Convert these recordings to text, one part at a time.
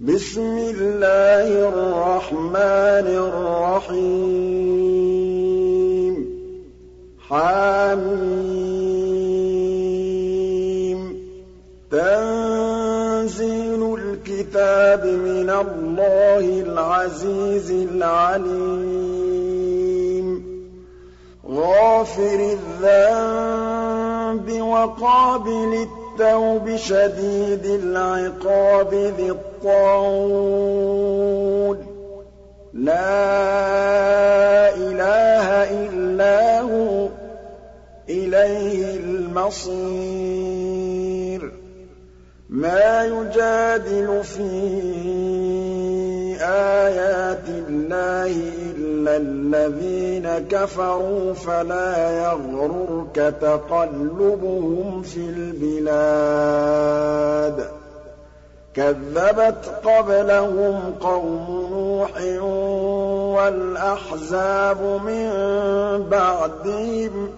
بِسْمِ اللَّهِ الرَّحْمَٰنِ الرَّحِيمِ. حم تَنزِيلُ الْكِتَابِ مِنَ اللَّهِ الْعَزِيزِ الْعَلِيمِ. غَافِرِ الذَّنبِ وَقَابِلِ التَّوْبِ شَدِيدِ الْعِقَابِ ذِي الطَّوْلِ ۖ. لَا إِلَٰهَ إِلَّا هُوَ ۖ إِلَيْهِ الْمَصِيرُ. مَا يُجَادِلُ فِي آيَاتِ اللَّهِ إِلَّا الَّذِينَ كَفَرُوا فَلَا يَغْرُرْكَ تَقَلُّبُهُمْ فِي الْبِلَادِ كَذَّبَتْ قَبْلَهُمْ قَوْمُ نُوحٍ وَالْأَحْزَابُ مِن بَعْدِهِمْ ۖ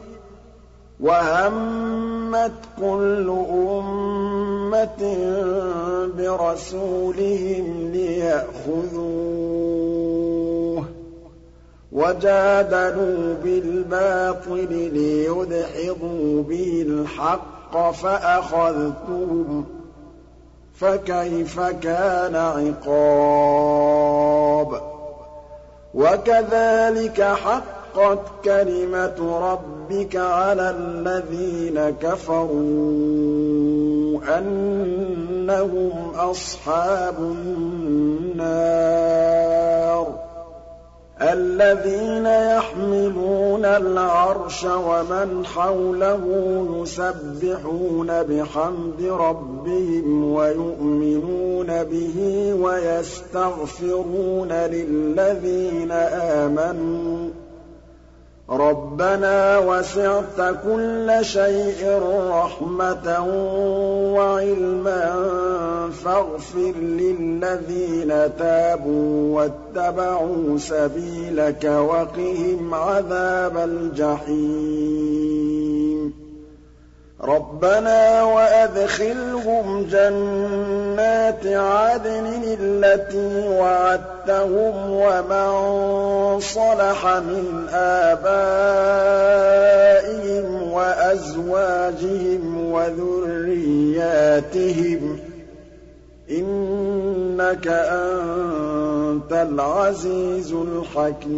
وَهَمَّتْ كُلُّ أُمَّةٍ بِرَسُولِهِمْ لِيَأْخُذُوهُ ۖ وَجَادَلُوا بِالْبَاطِلِ لِيُدْحِضُوا بِهِ الْحَقَّ فَأَخَذْتُهُمْ ۖ فَكَيْفَ كَانَ عِقَابِ وَكَذَٰلِكَ حَقَّتْ كَلِمَةُ رَبِّكَ عَلَى الَّذِينَ كَفَرُوا أَنَّهُمْ أَصْحَابُ النَّارِ الَّذِينَ يَحْمِلُونَ الْعَرْشَ وَمَنْ حَوْلَهُ يُسَبِّحُونَ بِحَمْدِ رَبِّهِمْ وَيُؤْمِنُونَ بِهِ وَيَسْتَغْفِرُونَ لِلَّذِينَ آمَنُوا. رَبَّنَا وَسِعْتَ كُلَّ شَيْءٍ رَّحْمَةً وَعِلْمًا فَاغْفِرْ لِلَّذِينَ تَابُوا وَاتَّبَعُوا سَبِيلَكَ وَقِهِمْ عَذَابَ الْجَحِيمِ. رَبَّنَا وَأَدْخِلْهُمْ جَنَّاتِ عَدْنٍ الَّتِي وَعَدتَّهُمْ وَمَن صَلَحَ مِنْ آبَائِهِمْ وَأَزْوَاجِهِمْ وَذُرِّيَّاتِهِمْ ۚ إِنَّكَ أَنتَ الْعَزِيزُ الْحَكِيمُ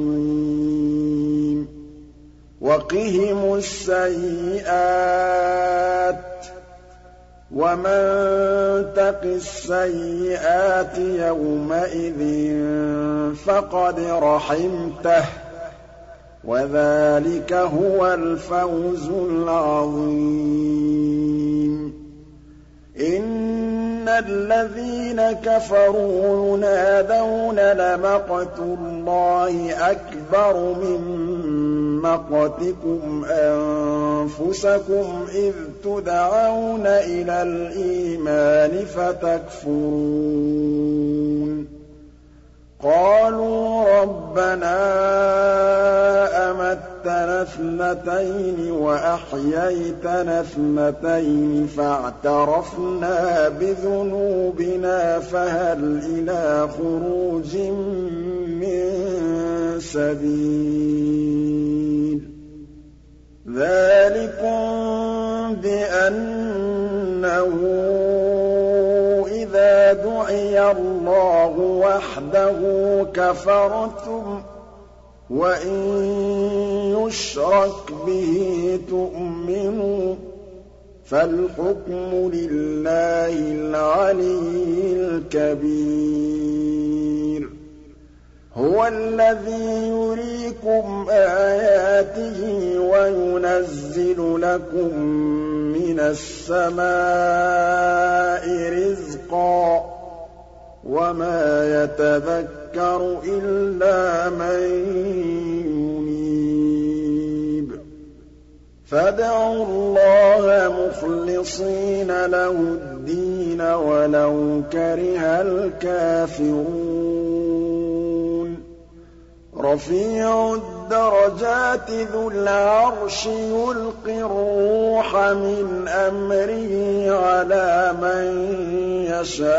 وَقِهِمُ السَّيِّئَاتِ ۚ وَمَن تَقِ السَّيِّئَاتِ يَوْمَئِذٍ فَقَدْ رَحِمْتَهُ ۚ وَذَٰلِكَ هُوَ الْفَوْزُ الْعَظِيمُ. إِنَّ الَّذِينَ كَفَرُوا يُنَادَوْنَ لَمَقْتُ اللَّهِ أَكْبَرُ مِن مَّقْتِكُمْ أَنفُسَكُمْ إِذْ تُدْعَوْنَ إِلَى الْإِيمَانِ فَتَكْفُرُونَ. قَالُوا رَبَّنَا أَمَتَّنَا اثْنَتَيْنِ وَأَحْيَيْتَنَا اثْنَتَيْنِ فَاعْتَرَفْنَا بِذُنُوبِنَا فَهَلْ إِلَىٰ خُرُوجٍ مِّن سَبِيلٍ ذَٰلِكُم بِأَنَّهُ دُعِيَ اللَّهُ وَحْدَهُ كَفَرْتُمْ ۖ وَإِن يُشْرَكْ بِهِ تُؤْمِنُوا ۚ فَالْحُكْمُ لِلَّهِ الْعَلِيِّ الْكَبِيرِ. هُوَ الَّذِي يُرِيكُمْ آيَاتِهِ وَيُنَزِّلُ لَكُم مِّنَ السَّمَاءِ رِزْقًا ۚ وَمَا يَتَذَكَّرُ إِلَّا مَن يُنِيبُ. فَادْعُوا اللَّهَ مُخْلِصِينَ لَهُ الدِّينَ وَلَوْ كَرِهَ الْكَافِرُونَ. رَفِيعُ الدَّرَجَاتِ ذُو الْعَرْشِ يُلْقِي الرُّوحَ مِنْ أَمْرِهِ عَلَىٰ مَن يَشَاءُ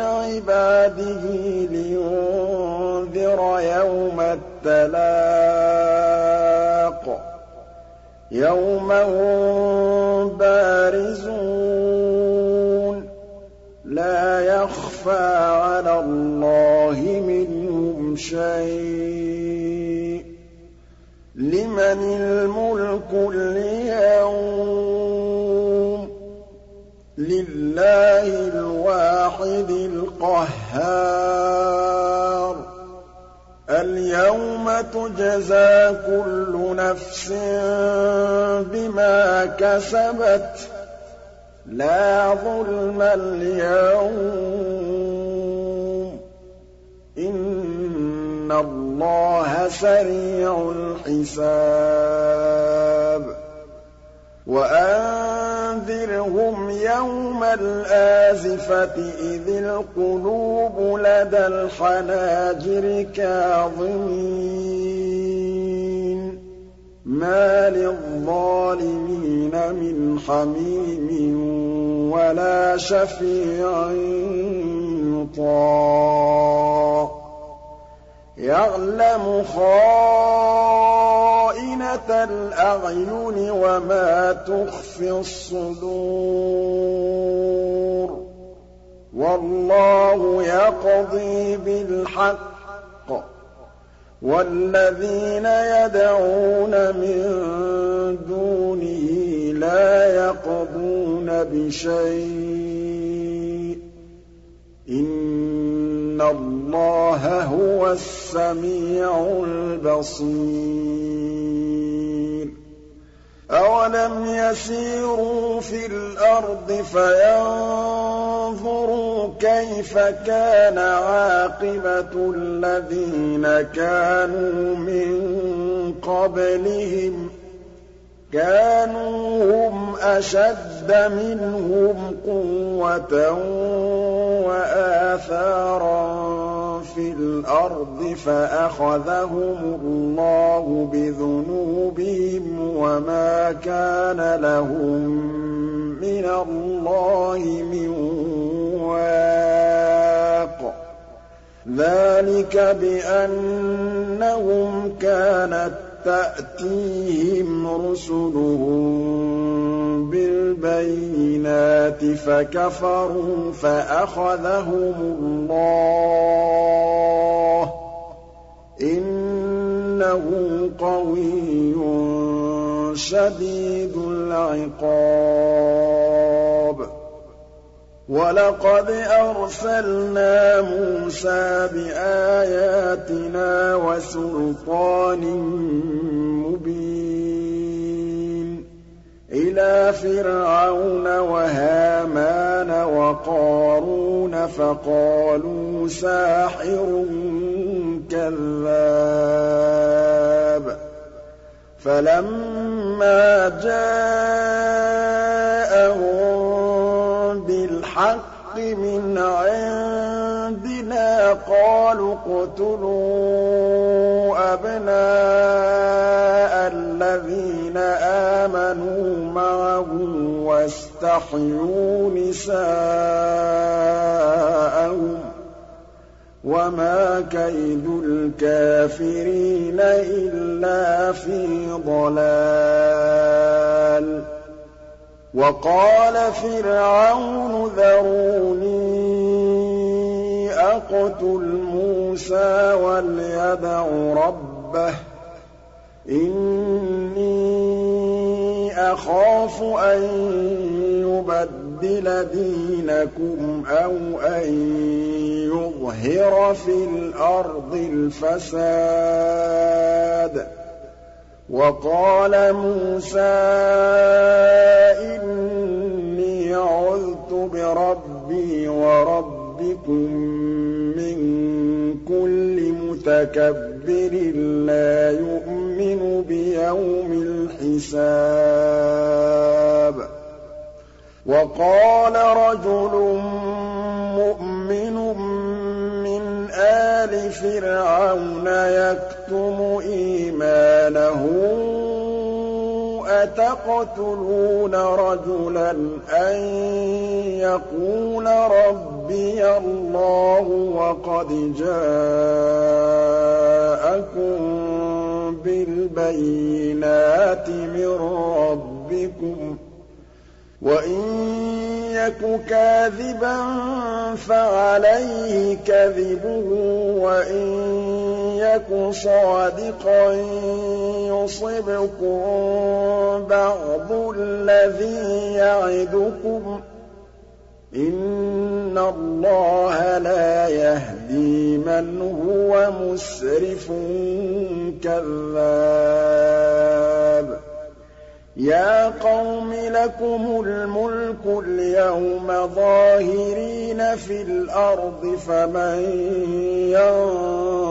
عِبَادِهِ لِيُنذِرَ يَوْمَ التَّلَاقِ. يَوْمَ هُم بَارِزُونَ. لَا يَخْفَىٰ شَيْءٌ ۚ لِّمَنِ الْمُلْكُ الْيَوْمَ ۖ لِلَّهِ الْوَاحِدِ الْقَهَّارِ الْيَوْمَ تُجْزَىٰ كُلُّ نَفْسٍ بِمَا كَسَبَتْ ۚ لَا ظُلْمَ الْيَوْمَ ۚ إِنَّ اللَّهَ سَرِيعُ الْحِسَابِ وَأَنذِرْهُمْ يَوْمَ الْآزِفَةِ إِذِ الْقُلُوبُ لَدَى الْحَنَاجِرِ كَاظِمِينَ مَا لِلظَّالِمِينَ مِنْ حَمِيمٍ وَلَا شَفِيعٍ يُطَاعُ يَعْلَمُ خَائِنَةَ الْأَعْيُنِ وَمَا تُخْفِي الصُّدُورُ ۗ وَاللَّهُ يَقْضِي بِالْحَقِّ ۖ وَالَّذِينَ يَدْعُونَ مِن دُونِهِ لَا يَقْضُونَ بِشَيْءٍ ۗ إِنَّ اللَّهَ هُوَ السَّمِيعُ الْبَصِيرُ أَوَلَمْ يَسِيرُوا فِي الْأَرْضِ فَيَنظُرُوا كَيْفَ كَانَ عَاقِبَةُ الَّذِينَ كَانُوا مِن قَبْلِهِمْ ۚ كَانُوا هُمْ أَشَدَّ مِنْهُمْ قُوَّةً وَآثَارًا فِي الْأَرْضِ فَأَخَذَهُمُ اللَّهُ بِذُنُوبِهِمْ وَمَا كَانَ لَهُم مِّنَ اللَّهِ مِن وَاقٍ. ذَٰلِكَ بِأَنَّهُمْ كَانَت تَّأْتِيهِمْ رُسُلُهُم بِالْبَيِّنَاتِ فَكَفَرُوا فَأَخَذَهُمُ اللَّهُ ۚ إِنَّهُ قَوِيٌّ شَدِيدُ الْعِقَابِ وَلَقَدْ أَرْسَلْنَا مُوسَىٰ بِآيَاتِنَا وَسُلْطَانٍ مُّبِينٍ إِلَىٰ فِرْعَوْنَ وَهَامَانَ وَقَارُونَ فَقَالُوا سَاحِرٌ كَذَّابٌ فَلَمَّا جَاءَهُم مِنْ عِندِنَا قَالُوا اقْتُلُوا أَبْنَاءَ الَّذِينَ آمَنُوا مَعَهُ وَاسْتَحْيُوا نِسَاءَهُمْ ۚ وَمَا كَيْدُ الْكَافِرِينَ إِلَّا فِي ضَلَالٍ وَقَالَ فِرْعَوْنُ ذَرُونِي أَقْتُلْ مُوسَىٰ وَلْيَدْعُ رَبَّهُ ۖ. إِنِّي أَخَافُ أَن يُبَدِّلَ دِينَكُمْ أَوْ أَن يُظْهِرَ فِي الْأَرْضِ الْفَسَادَ. وَقَالَ مُوسَىٰ إِنِّي عُذْتُ بِرَبِّي وَرَبِّكُم مُتَكَبِّرٍ لَّا يُؤْمِنُ بِيَوْمِ الْحِسَابِ. وَقَالَ رَجُلٌ مُّؤْمِنٌ مِّنْ آلِ فِرْعَوْنَ يَكْتُمُ إِيمَانَهُ. أَتَقْتُلُونَ رَجُلًا أَن يَقُولَ رَبِّيَ اللَّهُ وَقَدْ جَاءَكُم بِالْبَيِّنَاتِ مِن رَّبِّكُمْ ۖ وَإِن يَكُ كَاذِبًا فَعَلَيْهِ كَذِبُهُ وَإِن يَكُ صَادِقًا يُصِبْكُم بَعْضُ الَّذِي يَعِدُكُمْ ۖ إِنَّ اللَّهَ لَا يَهْدِي مَنْ هُوَ مُسْرِفٌ كَذَّابٌ. يَا قَوْمِ لَكُمُ الْمُلْكُ الْيَوْمَ ظَاهِرِينَ فِي الْأَرْضِ فَمَن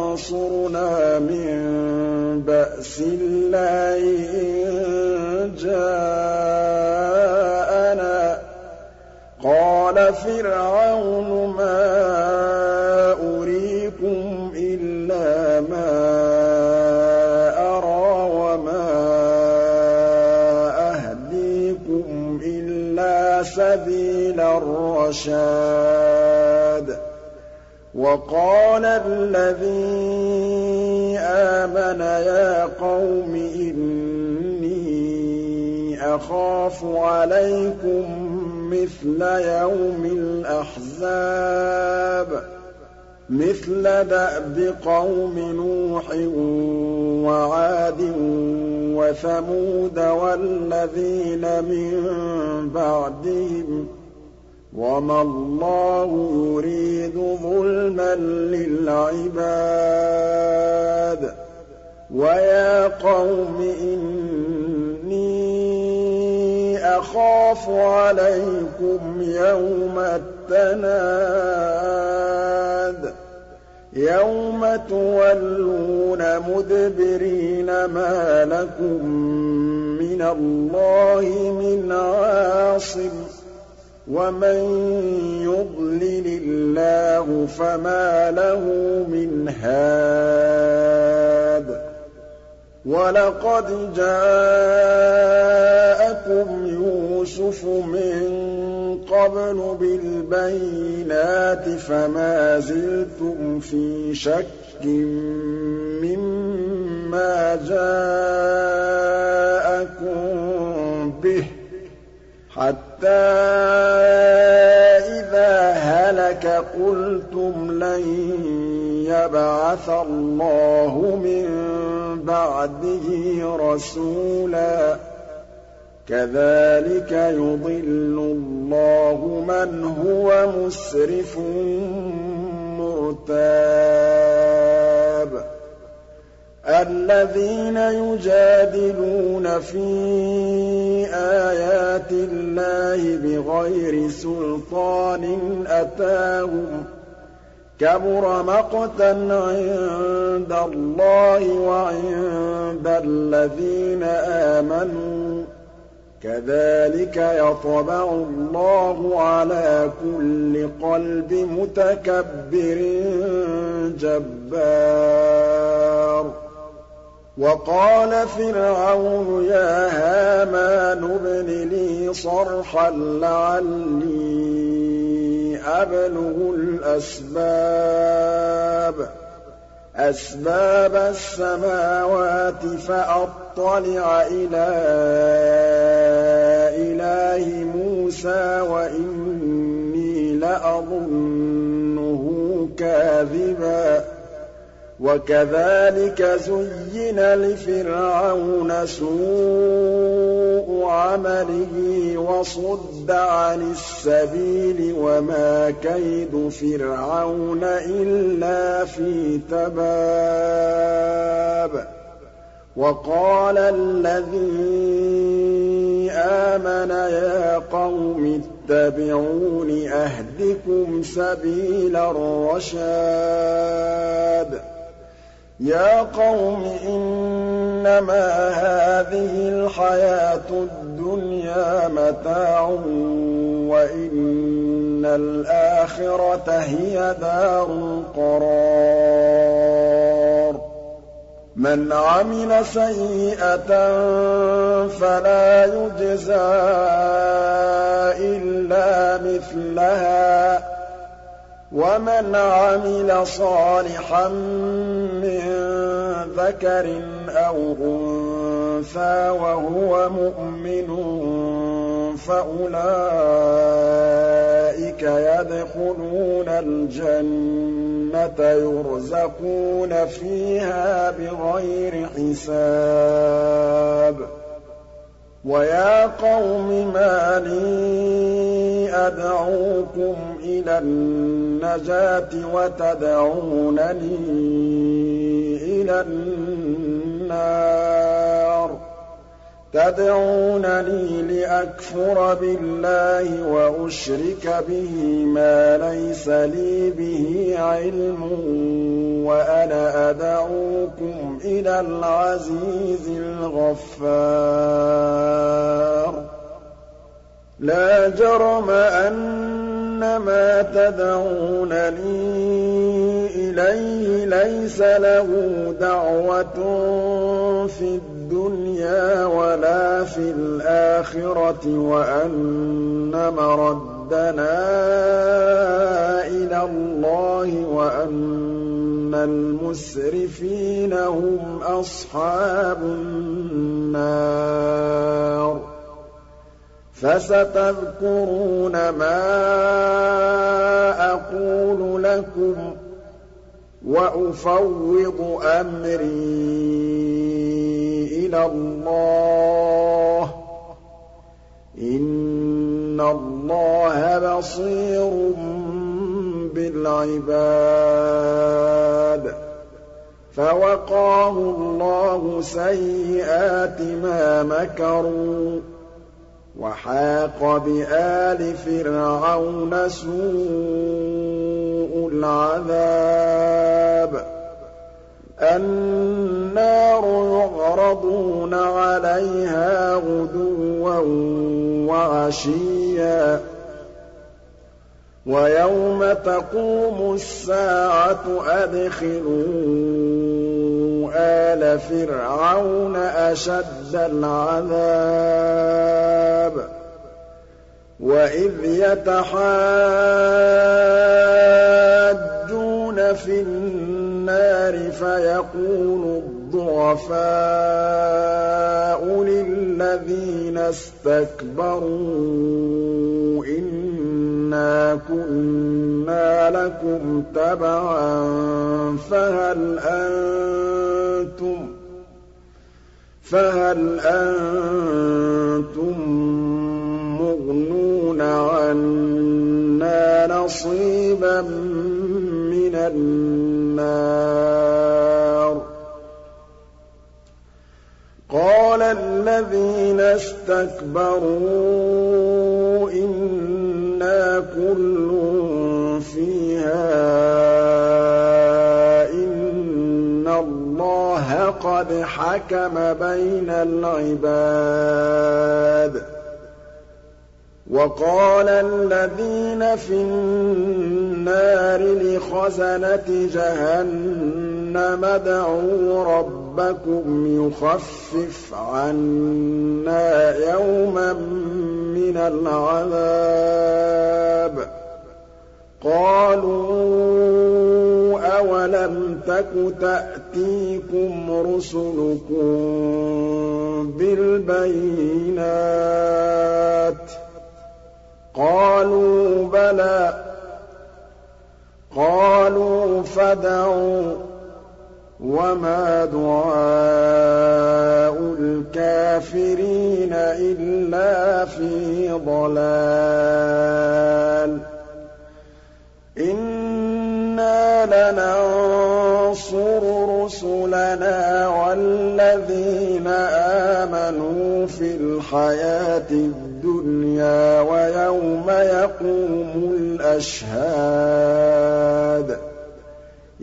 يَنصُرُنَا مِن بَأْسِ اللَّهِ إِن جَاءَنَا ۚ قَالَ فِرْعَوْنُ مَا أُرِيكُمْ إِلَّا مَا أَرَىٰ وَمَا أَهْدِيكُمْ إِلَّا سَبِيلَ الرَّشَادِ وَقَالَ الَّذِي آمَنَ يَا قَوْمِ إِنِّي أَخَافُ عَلَيْكُم مِّثْلَ يَوْمِ الْأَحْزَابِ مِثْلَ دَأْبِ قَوْمِ نُوحٍ وَعَادٍ وَثَمُودَ وَالَّذِينَ مِن بَعْدِهِمْ ۚ وَمَا اللَّهُ يُرِيدُ ظُلْمًا لِّلْعِبَادِ ۚ. وَيَا قَوْمِ إِنِّي أَخَافُ عَلَيْكُمْ يَوْمَ التَّنَادِ. يَوْمَ تُوَلُّونَ مُدْبِرِينَ مَا لَكُم مِّنَ اللَّهِ مِنْ عَاصِمٍ ۗ. وَمَن يُضْلِلِ اللَّهُ فَمَا لَهُ مِنْ هَادٍ. وَلَقَدْ جَاءَكُمْ يُوسُفُ مِن قَبْلُ بِالْبَيِّنَاتِ فَمَا زِلْتُمْ فِي شَكٍّ مِّمَّا جَاءَكُم بِهِ حَتَّىٰ إِذَا هَلَكَ قُلْتُمْ لَن يَبْعَثَ اللَّهُ مِن بَعْدِهِ رَسُولًا ۚ كَذَٰلِكَ يُضِلُّ اللَّهُ مَنْ هُوَ مُسْرِفٌ مُّرْتَابٌ. الَّذِينَ يُجَادِلُونَ فِي آيَاتِ اللَّهِ بِغَيْرِ سُلْطَانٍ أَتَاهُمْ ۖ كَبُرَ مَقْتًا عِندَ اللَّهِ وَعِندَ الَّذِينَ آمَنُوا ۚ. كَذَٰلِكَ يَطْبَعُ اللَّهُ عَلَىٰ كُلِّ قَلْبِ مُتَكَبِّرٍ جَبَّارٍ. وَقَالَ فِرْعَوْنُ يَا هَامَانُ ابْنِ لِي صَرْحًا لَّعَلِّي أَبْلُغُ الْأَسْبَابَ. أَسْبَابَ السَّمَاوَاتِ فَأَطَّلِعَ إِلَىٰ إِلَٰهِ مُوسَىٰ وَإِنِّي لَأَظُنُّهُ كَاذِبًا. وَكَذَٰلِكَ زُيِّنَ لِفِرْعَوْنَ سُوءُ عَمَلِهِ وَصُدَّ عَنِ السَّبِيلِ ۚ وَمَا كَيْدُ فِرْعَوْنَ إِلَّا فِي تَبَابٍ. وَقَالَ الَّذِي آمَنَ يَا قَوْمِ اتَّبِعُونِ أَهْدِكُمْ سَبِيلَ الرَّشَادِ. يَا قَوْمِ إِنَّمَا هَٰذِهِ الْحَيَاةُ الدُّنْيَا مَتَاعٌ وَإِنَّ الْآخِرَةَ هِيَ دَارُ الْقَرَارِ. مَنْ عَمِلَ سَيِّئَةً فَلَا يُجْزَىٰ إِلَّا مِثْلَهَا. وَمَنْ عَمِلَ صَالِحًا مِّن ذَكَرٍ أَوْ أُنثَىٰ وَهُوَ مُؤْمِنٌ فَأُولَٰئِكَ يَدْخُلُونَ الْجَنَّةَ يُرْزَقُونَ فِيهَا بِغَيْرِ حِسَابٍ. وَيَا قَوْمِ مَا لِي أَدْعُوكُمْ إِلَى النَّجَاةِ وَتَدْعُونَنِي إِلَى النَّارِ. تَدْعُونَنِي لِأَكْفُرَ بِاللَّهِ وَأُشْرِكَ بِهِ مَا لَيْسَ لِي بِهِ عِلْمٌ وَأَنَا أَدْعُوكُمْ إِلَى الْعَزِيزِ الْغَفَّارِ. لَا جَرَمَ أَنَّ مَا تَدْعُونَنِي إِلَيْهِ لَيْسَ لَهُ دَعْوَةٌ فِي الدُّنْيَا وَلَا فِي الْآخِرَةِ وَأَنَّ مَرَدَّنَا إِلَى اللَّهِ وَأَنَّ الْمُسْرِفِينَ هُمْ أَصْحَابُ النَّارِ. فَسَتَذْكُرُونَ مَا أَقُولُ لَكُمْ ۚ وَأُفَوِّضُ أَمْرِي إِلَى اللَّهِ ۚ. إِنَّ اللَّهَ بَصِيرٌ بِالْعِبَادِ. فَوَقَاهُ اللَّهُ سَيِّئَاتِ مَا مَكَرُوا ۖ. وَحَاقَ بِآلِ فِرْعَوْنَ سُوءُ الْعَذَابِ. النَّارُ يُعْرَضُونَ عَلَيْهَا غُدُوًّا وَعَشِيًّا ۖ. وَيَوْمَ تَقُومُ السَّاعَةُ أَدْخِلُوا آلَ فِرْعَوْنَ أَشَدَّ الْعَذَابِ وَإِذْ يَتَحَاجُّونَ فِي النَّارِ فَيَقُولُ الضُّعَفَاءُ لِلَّذِينَ اسْتَكْبَرُوا إِنَّا كُنَّا لَكُمْ تَبَعًا فَهَلْ أَنتُم فَهَلْ أَنتُم مُّغْنُونَ عَنَّا نَصِيبًا مِّنَ النَّارِ قَالَ الَّذِينَ اسْتَكْبَرُوا كُلٌّ فِيهَا إِنَّ اللَّهَ قَدْ حَكَمَ بَيْنَ الْعِبَادِ وَقَالَ الَّذِينَ فِي النَّارِ لِخَزَنَةِ جَهَنَّمَ ادْعُوا رَبَّكُمْ يُخَفِّفْ عَنَّا يَوْمًا مِّنَ الْعَذَابِ. قَالُوا أَوَلَمْ تَكُ تَأْتِيكُمْ رُسُلُكُم بِالْبَيِّنَاتِ ۖ؟ قَالُوا بَلَىٰ ۚ. قَالُوا فَادْعُوا ۗ وَمَا دُعَاءُ الْكَافِرِينَ إِلَّا فِي ضَلَالٍ إِنَّا لَنَنصُرُ رُسُلَنَا وَالَّذِينَ آمَنُوا فِي الْحَيَاةِ الدُّنْيَا وَيَوْمَ يَقُومُ الْأَشْهَادُ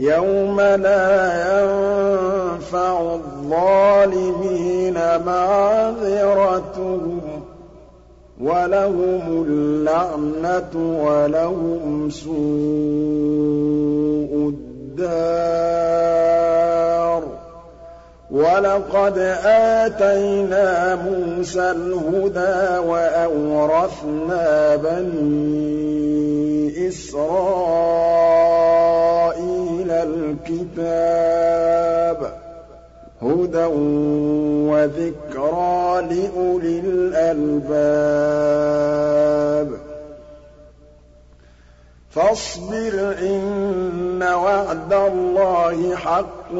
يَوْمَ لَا يَنفَعُ الظَّالِمِينَ مَعْذِرَتُهُمْ ۖ وَلَهُمُ اللَّعْنَةُ وَلَهُمْ سُوءُ الدَّارِ وَلَقَدْ آتَيْنَا مُوسَى الْهُدَىٰ وَأَوْرَثْنَا بَنِي إِسْرَائِيلَ الْكِتَابِ هُدًى وَذِكْرَىٰ لِأُولِي الْأَلْبَابِ. فَاصْبِرْ إِنَّ وَعْدَ اللَّهِ حَقٌّ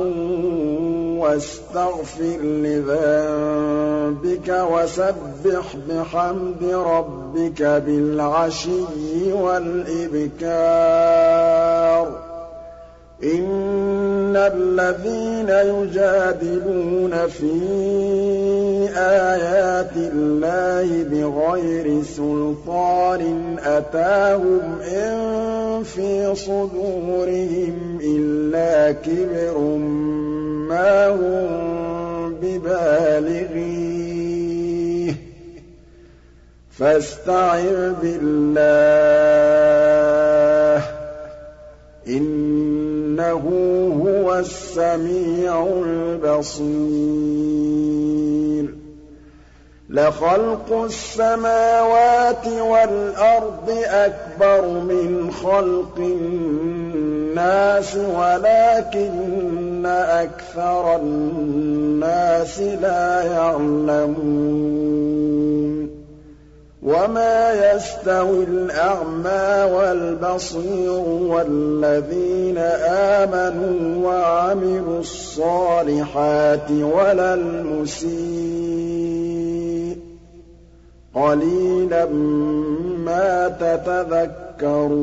وَاسْتَغْفِرْ لِذَنبِكَ وَسَبِّحْ بِحَمْدِ رَبِّكَ بِالْعَشِيِّ وَالْإِبْكَارِ. إِنَّ الَّذِينَ يُجَادِلُونَ فِي آيَاتِ اللَّهِ بِغَيْرِ سُلْطَانٍ أَتَاهُمْ إِن فِي صُدُورِهِمْ إِلَّا كِبْرٌ مَّا هُم بِبَالِغِيهِ ۚ فَاسْتَعِذْ بِاللَّهِ ۖ إِنَّهُ هُوَ السَّمِيعُ الْبَصِيرُ. لَخَلْقُ السَّمَاوَاتِ وَالْأَرْضِ أَكْبَرُ مِنْ خَلْقِ النَّاسِ وَلَٰكِنَّ أَكْثَرَ النَّاسِ لَا يَعْلَمُونَ. وَمَا يَسْتَوِي الْأَعْمَىٰ وَالْبَصِيرُ وَالَّذِينَ آمَنُوا وَعَمِلُوا الصَّالِحَاتِ وَلَا الْمُسِيءُ ۚ قَلِيلًا مَّا تَتَذَكَّرُونَ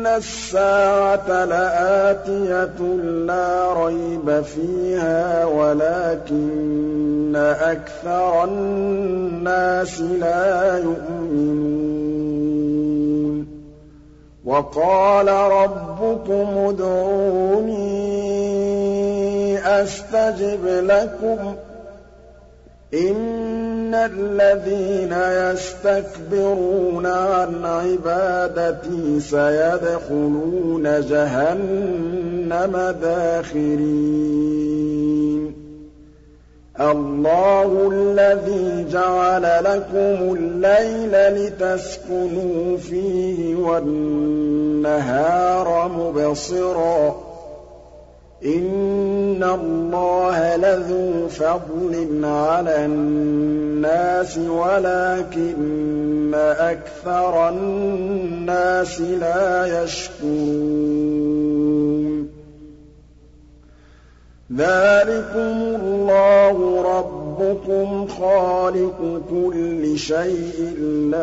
إِنَّ السَّاعَةَ لَآتِيَةٌ لَّا رَيْبَ فِيهَا وَلَٰكِنَّ أَكْثَرَ النَّاسِ لَا يُؤْمِنُونَ وَقَالَ رَبُّكُمُ ادْعُونِي أَسْتَجِبْ لَكُمْ ۚ إِنَّ الَّذِينَ يَسْتَكْبِرُونَ عَنْ عِبَادَتِي سَيَدْخُلُونَ جَهَنَّمَ دَاخِرِينَ اللَّهُ الَّذِي جَعَلَ لَكُمُ اللَّيْلَ لِتَسْكُنُوا فِيهِ وَالنَّهَارَ مُبْصِرًا ۚ إِنَّ اللَّهَ لَذُو فَضْلٍ عَلَى النَّاسِ وَلَٰكِنَّ أَكْثَرَ النَّاسِ لَا يَشْكُرُونَ. ذَٰلِكُمُ اللَّهُ رَبُّكُمْ خَالِقُ كُلِّ شَيْءٍ لَّا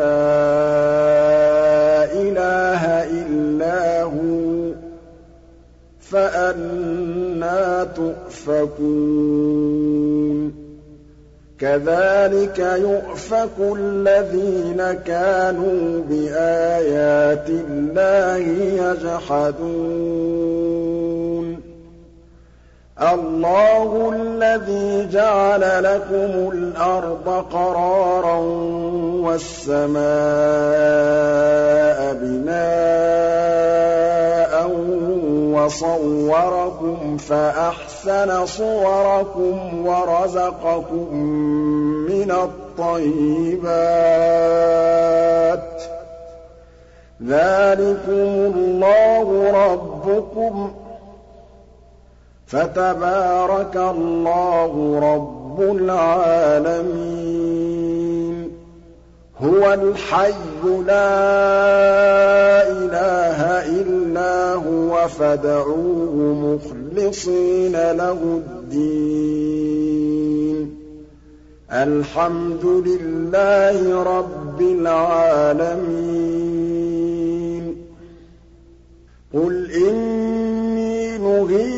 إِلَٰهَ إِلَّا فَأَنَّىٰ تُؤْفَكُونَ. كَذَٰلِكَ يُؤْفَكُ الَّذِينَ كَانُوا بِآيَاتِ اللَّهِ يَجْحَدُونَ. اللَّهُ الَّذِي جَعَلَ لَكُمُ الْأَرْضَ قَرَارًا وَالسَّمَاءَ بِنَاءً وَصَوَّرَكُمْ فَأَحْسَنَ صُوَرَكُمْ وَرَزَقَكُم مِّنَ الطَّيِّبَاتِ ۚ. ذَٰلِكُمُ اللَّهُ رَبُّكُمْ ۖ. فَتَبَارَكَ اللَّهُ رَبُّ الْعَالَمِينَ. هُوَ الْحَيُّ لَا إِلَٰهَ إِلَّا فَادْعُوهُ مُخْلِصِينَ لَهُ الدِّينَ. الْحَمْدُ لِلَّهِ رَبِّ الْعَالَمِينَ. قُلْ إِنِّي نُهِيتُ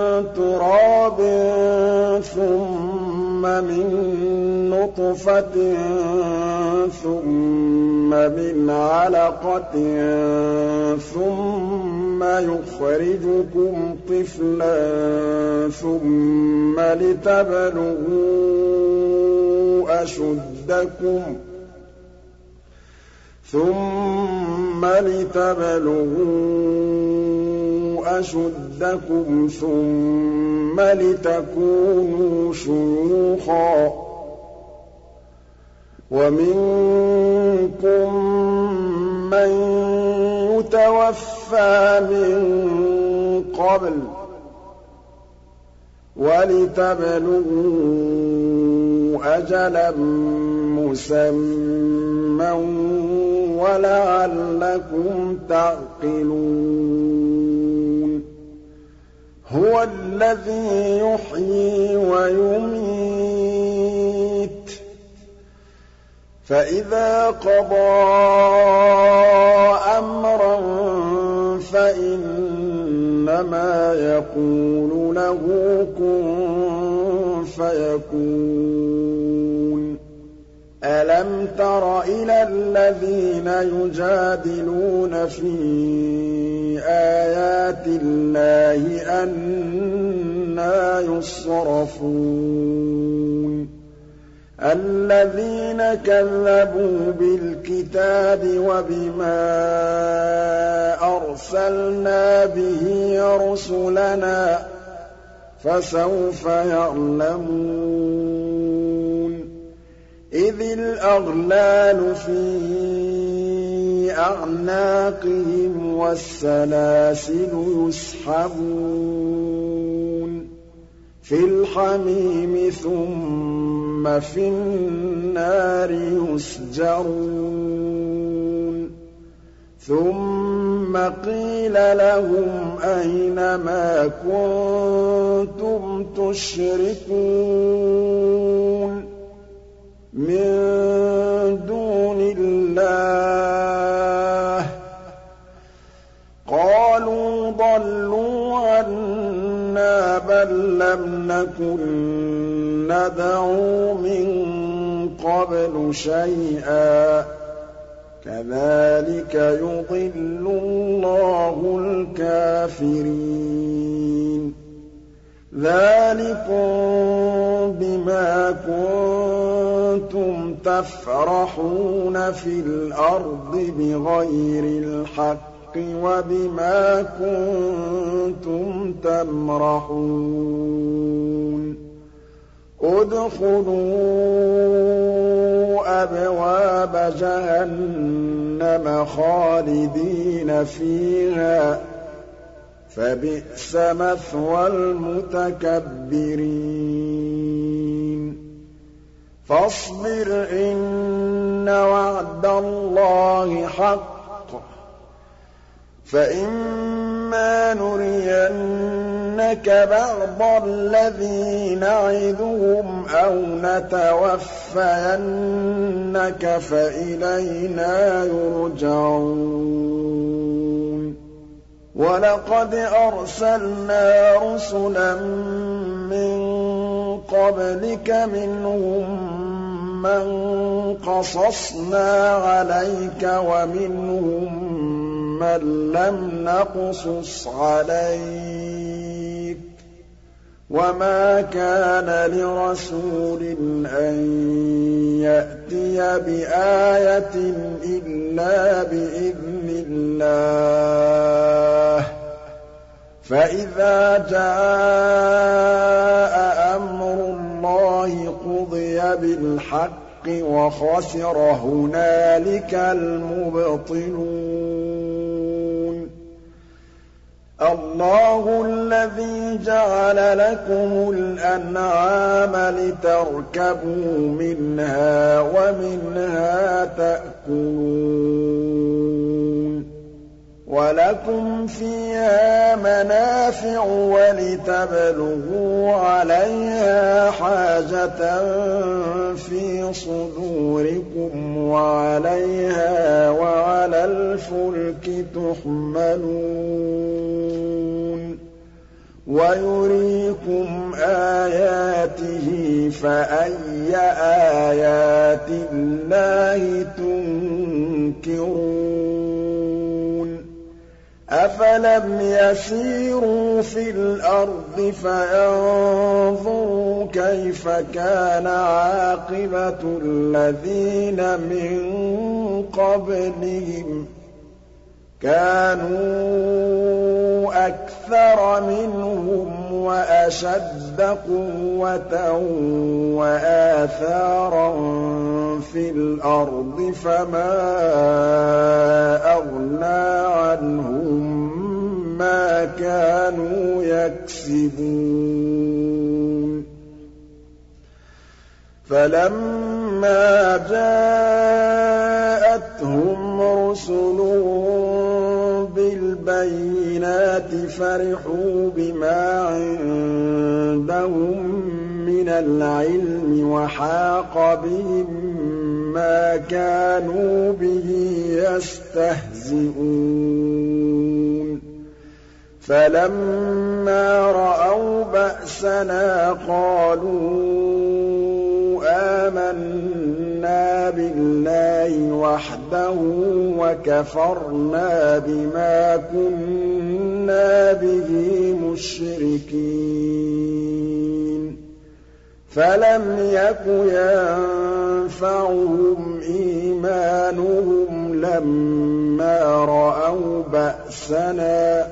تُرَابٍ ثُمَّ مِن نُّطْفَةٍ ثُمَّ مِنْ عَلَقَةٍ ثُمَّ يُخْرِجُكُمْ طِفْلًا ثُمَّ لِتَبْلُغُوا أَشُدَّكُمْ ثُمَّ لِتَبْلُغُوا أَشُدَّكُمْ ثُمَّ لِتَكُونُوا شُيُوخًا وَمِنكُم مَّن يُتَوَفَّىٰ مِن قَبْلُ ۖ وَلِتَبْلُغُوا أَجَلًا مُّسَمًّى وَلَعَلَّكُمْ تَعْقِلُونَ هُوَ الَّذِي يُحْيِي وَيُمِيتُ ۖ. فَإِذَا قَضَىٰ أَمْرًا فَإِنَّمَا يَقُولُ لَهُ كُن فَيَكُونُ. أَلَمْ تَرَ إِلَى الَّذِينَ يُجَادِلُونَ فِي آيَاتِ اللَّهِ أَنَّىٰ يُصْرَفُونَ الَّذِينَ كَذَّبُوا بِالْكِتَابِ وَبِمَا أَرْسَلْنَا بِهِ رُسُلَنَا ۖ فَسَوْفَ يَعْلَمُونَ إِذِ الْأَغْلَالُ فِي أَعْنَاقِهِمْ وَالسَّلَاسِلُ يُسْحَبُونَ فِي الْحَمِيمِ ثُمَّ فِي النَّارِ يُسْجَرُونَ ثُمَّ قِيلَ لَهُمْ أَيْنَ مَا كُنتُمْ تُشْرِكُونَ مِن دُونِ اللَّهِ ۖ. قَالُوا ضَلُّوا عَنَّا بَل لَّمْ نَكُن نَّدْعُو مِن قَبْلُ شَيْئًا ۚ. كَذَٰلِكَ يُضِلُّ اللَّهُ الْكَافِرِينَ. ذَٰلِكُم بِمَا كُنتُمْ تَفْرَحُونَ فِي الْأَرْضِ بِغَيْرِ الْحَقِّ وَبِمَا كُنتُمْ تَمْرَحُونَ. ادْخُلُوا أَبْوَابَ جَهَنَّمَ خَالِدِينَ فِيهَا ۖ. فَبِئْسَ مَثْوَى الْمُتَكَبِّرِينَ. فَاصْبِرْ إِنَّ وَعْدَ اللَّهِ حَقٌّ ۚ. فَإِمَّا نُرِيَنَّكَ بَعْضَ الَّذِي نَعِدُهُمْ أَوْ نَتَوَفَّيَنَّكَ فَإِلَيْنَا يُرْجَعُونَ. وَلَقَدْ أَرْسَلْنَا رُسُلًا مِّن قَبْلِكَ مِنْهُم مَّن قَصَصْنَا عَلَيْكَ وَمِنْهُم مَّن لَّمْ نَقْصُصْ عَلَيْكَ ۗ وَمَا كَانَ لِرَسُولٍ أَن يَأْتِيَ بِآيَةٍ إِلَّا بِإِذْنِ اللَّهِ ۚ فَإِذَا جَاءَ أَمْرُ اللَّهِ قُضِيَ بِالْحَقِّ وَخَسِرَ هُنَالِكَ الْمُبْطِلُونَ اللَّهُ الَّذِي جَعَلَ لَكُمُ الْأَنْعَامَ لِتَرْكَبُوا مِنْهَا وَمِنْهَا تَأْكُلُونَ وَلَكُمْ فِيهَا مَنَافِعُ وَلِتَبْلُغُوا عَلَيْهَا حَاجَةً فِي صُدُورِكُمْ وَعَلَيْهَا وَعَلَى الْفُلْكِ تُحْمَلُونَ وَيُرِيكُمْ آيَاتِهِ فَأَيَّ آيَاتِ اللَّهِ تُنكِرُونَ أَفَلَمْ يَسِيرُوا فِي الْأَرْضِ فَيَنظُرُوا كَيْفَ كَانَ عَاقِبَةُ الَّذِينَ مِن قَبْلِهِمْ ۚ كَانُوا أَكْثَرَ مِنْهُمْ وَأَشَدَّ قُوَّةً وَآثَارًا فِي الْأَرْضِ فَمَا أَغْنَىٰ عَنْهُم مَّا كَانُوا يَكْسِبُونَ. فَلَمَّا جَاءَتْهُمْ رُسُلُهُم بِالْبَيِّنَاتِ فَرِحُوا بِمَا عِندَهُم مِّنَ الْعِلْمِ وَحَاقَ بِهِم مَّا كَانُوا بِهِ يَسْتَهْزِئُونَ. فَلَمَّا رَأَوْا بَأْسَنَا قَالُوا آمَنَّا بِاللَّهِ وَحْدَهُ وَكَفَرْنَا بِمَا كُنَّا بِهِ مُشْرِكِينَ. فَلَمْ يَكُ يَنفَعُهُمْ إِيمَانُهُمْ لَمَّا رَأَوْا بَأْسَنَا ۖ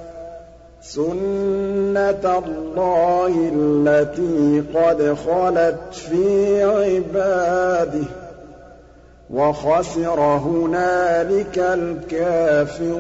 سُنَّةَ اللَّهِ الَّتِي قَدْ خَلَتْ فِي عِبَادِهِ ۖ وَخَسِرَ هُنَالِكَ الْكَافِرُونَ